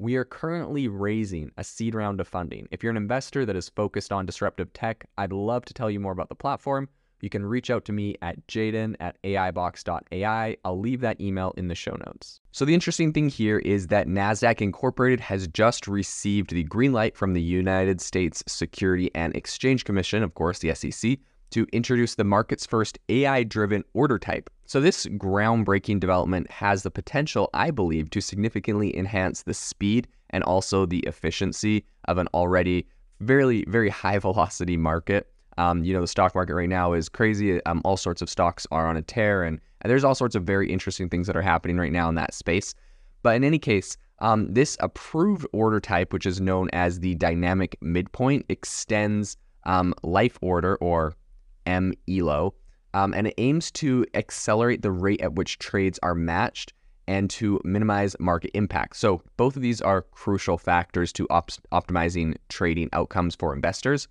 we are currently raising a seed round of funding. If you're an investor that is focused on disruptive tech, I'd love to tell you more about the platform. You can reach out to me at jaeden at aibox.ai. I'll leave that email in the show notes. So, the interesting thing here is that NASDAQ Incorporated has just received the green light from the United States Security and Exchange Commission, of course, the SEC, to introduce the market's first AI driven order type. So, this groundbreaking development has the potential, I believe, to significantly enhance the speed and also the efficiency of an already very, very high velocity market. Um, you know, the stock market right now is crazy. Um, all sorts of stocks are on a tear, and, and, there's all sorts of very interesting things that are happening right now in that space. But in any case, um, this approved order type, which is known as the dynamic midpoint, extends um, life order or MELO, um, and it aims to accelerate the rate at which trades are matched and to minimize market impact. So, both of these are crucial factors to op- optimizing trading outcomes for investors.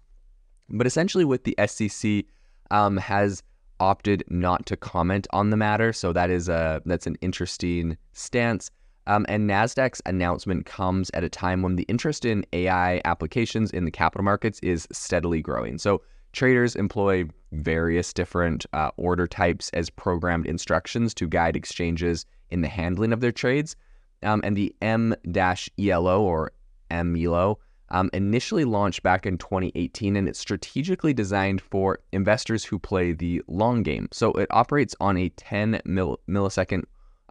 But essentially, what the SEC um, has opted not to comment on the matter, so that is a that's an interesting stance. Um, and Nasdaq's announcement comes at a time when the interest in AI applications in the capital markets is steadily growing. So Traders employ various different uh, order types as programmed instructions to guide exchanges in the handling of their trades. Um, and the M-ELO or MELO um, initially launched back in 2018, and it's strategically designed for investors who play the long game. So it operates on a 10 mil- millisecond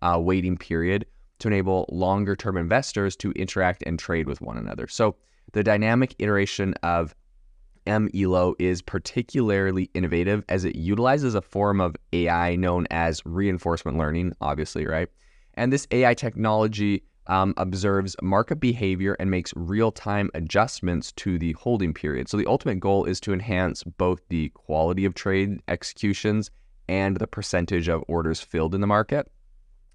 uh, waiting period to enable longer term investors to interact and trade with one another. So the dynamic iteration of MELO is particularly innovative as it utilizes a form of AI known as reinforcement learning, obviously, right? And this AI technology um, observes market behavior and makes real time adjustments to the holding period. So, the ultimate goal is to enhance both the quality of trade executions and the percentage of orders filled in the market.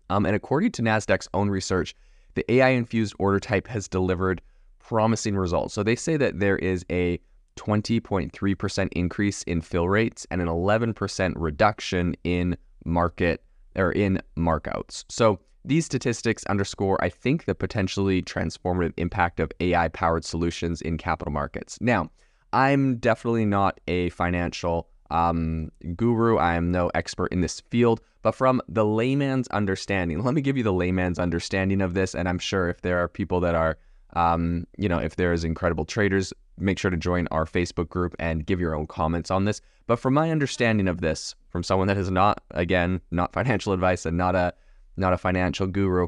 Um, and according to NASDAQ's own research, the AI infused order type has delivered promising results. So, they say that there is a 20.3% increase in fill rates and an 11% reduction in market or in markouts. So these statistics underscore, I think, the potentially transformative impact of AI powered solutions in capital markets. Now, I'm definitely not a financial um, guru. I am no expert in this field, but from the layman's understanding, let me give you the layman's understanding of this. And I'm sure if there are people that are, um, you know, if there is incredible traders make sure to join our Facebook group and give your own comments on this. But from my understanding of this, from someone that is not, again, not financial advice and not a not a financial guru,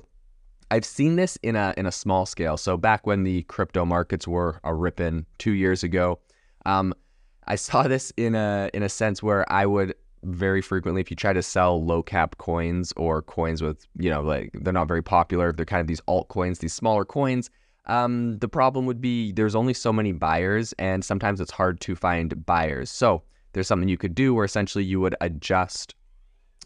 I've seen this in a in a small scale. So back when the crypto markets were a ripping two years ago, um, I saw this in a in a sense where I would very frequently, if you try to sell low cap coins or coins with, you know, like they're not very popular, they're kind of these altcoins, these smaller coins um, the problem would be there's only so many buyers, and sometimes it's hard to find buyers. So there's something you could do where essentially you would adjust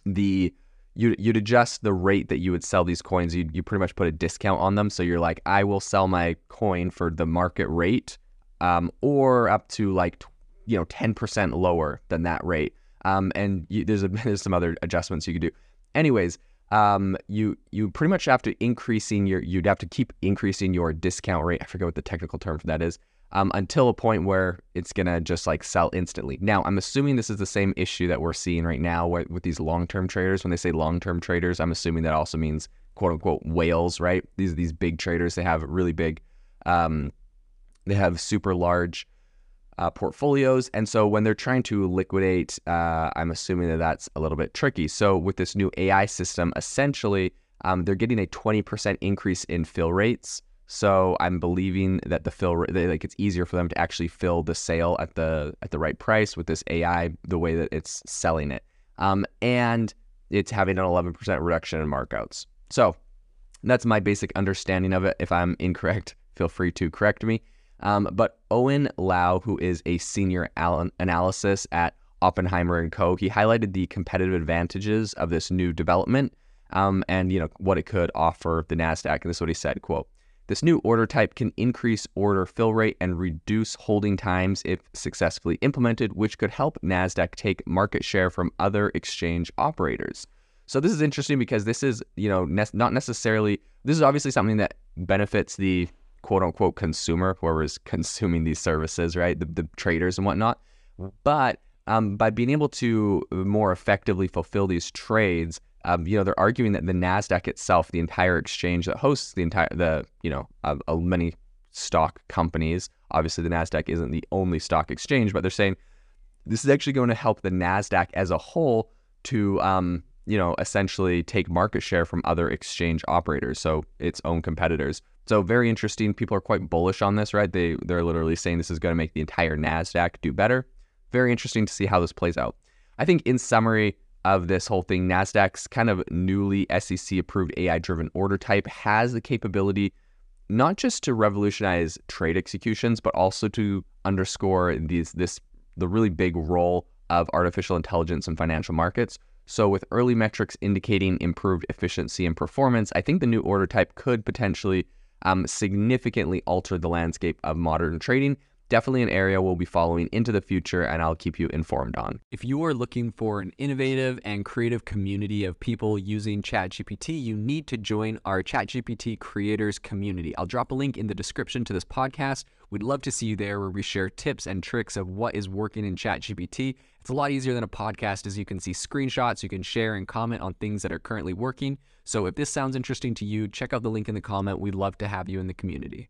the you you'd adjust the rate that you would sell these coins. You you pretty much put a discount on them. So you're like, I will sell my coin for the market rate, um, or up to like you know ten percent lower than that rate. Um, and you, there's a, there's some other adjustments you could do. Anyways, um, you you pretty much have to increasing your you'd have to keep increasing your discount rate. I forget what the technical term for that is. Um, until a point where it's gonna just like sell instantly. Now, I'm assuming this is the same issue that we're seeing right now with, with these long-term traders. When they say long-term traders, I'm assuming that also means quote unquote whales, right? These these big traders. They have really big, um, they have super large uh, portfolios. And so when they're trying to liquidate, uh, I'm assuming that that's a little bit tricky. So with this new AI system, essentially, um, they're getting a 20% increase in fill rates. So I'm believing that the fill like it's easier for them to actually fill the sale at the at the right price with this AI the way that it's selling it, um, and it's having an 11% reduction in markouts. So that's my basic understanding of it. If I'm incorrect, feel free to correct me. Um, but Owen Lau, who is a senior al- analysis at Oppenheimer and Co., he highlighted the competitive advantages of this new development um, and you know what it could offer the Nasdaq. And this is what he said: "quote This new order type can increase order fill rate and reduce holding times if successfully implemented, which could help Nasdaq take market share from other exchange operators." So this is interesting because this is you know ne- not necessarily this is obviously something that benefits the quote unquote consumer, whoever is consuming these services, right? The, the traders and whatnot. But um, by being able to more effectively fulfill these trades, um, you know, they're arguing that the Nasdaq itself, the entire exchange that hosts the entire the you know uh, uh, many stock companies. Obviously, the Nasdaq isn't the only stock exchange, but they're saying this is actually going to help the Nasdaq as a whole to um, you know essentially take market share from other exchange operators, so its own competitors. So very interesting. People are quite bullish on this, right? They they're literally saying this is going to make the entire Nasdaq do better. Very interesting to see how this plays out. I think in summary of this whole thing, Nasdaq's kind of newly SEC approved AI driven order type has the capability not just to revolutionize trade executions, but also to underscore these this the really big role of artificial intelligence in financial markets. So, with early metrics indicating improved efficiency and performance, I think the new order type could potentially um, significantly alter the landscape of modern trading. Definitely an area we'll be following into the future, and I'll keep you informed on. If you are looking for an innovative and creative community of people using ChatGPT, you need to join our ChatGPT creators community. I'll drop a link in the description to this podcast. We'd love to see you there where we share tips and tricks of what is working in ChatGPT. It's a lot easier than a podcast as you can see screenshots, you can share and comment on things that are currently working. So if this sounds interesting to you, check out the link in the comment. We'd love to have you in the community.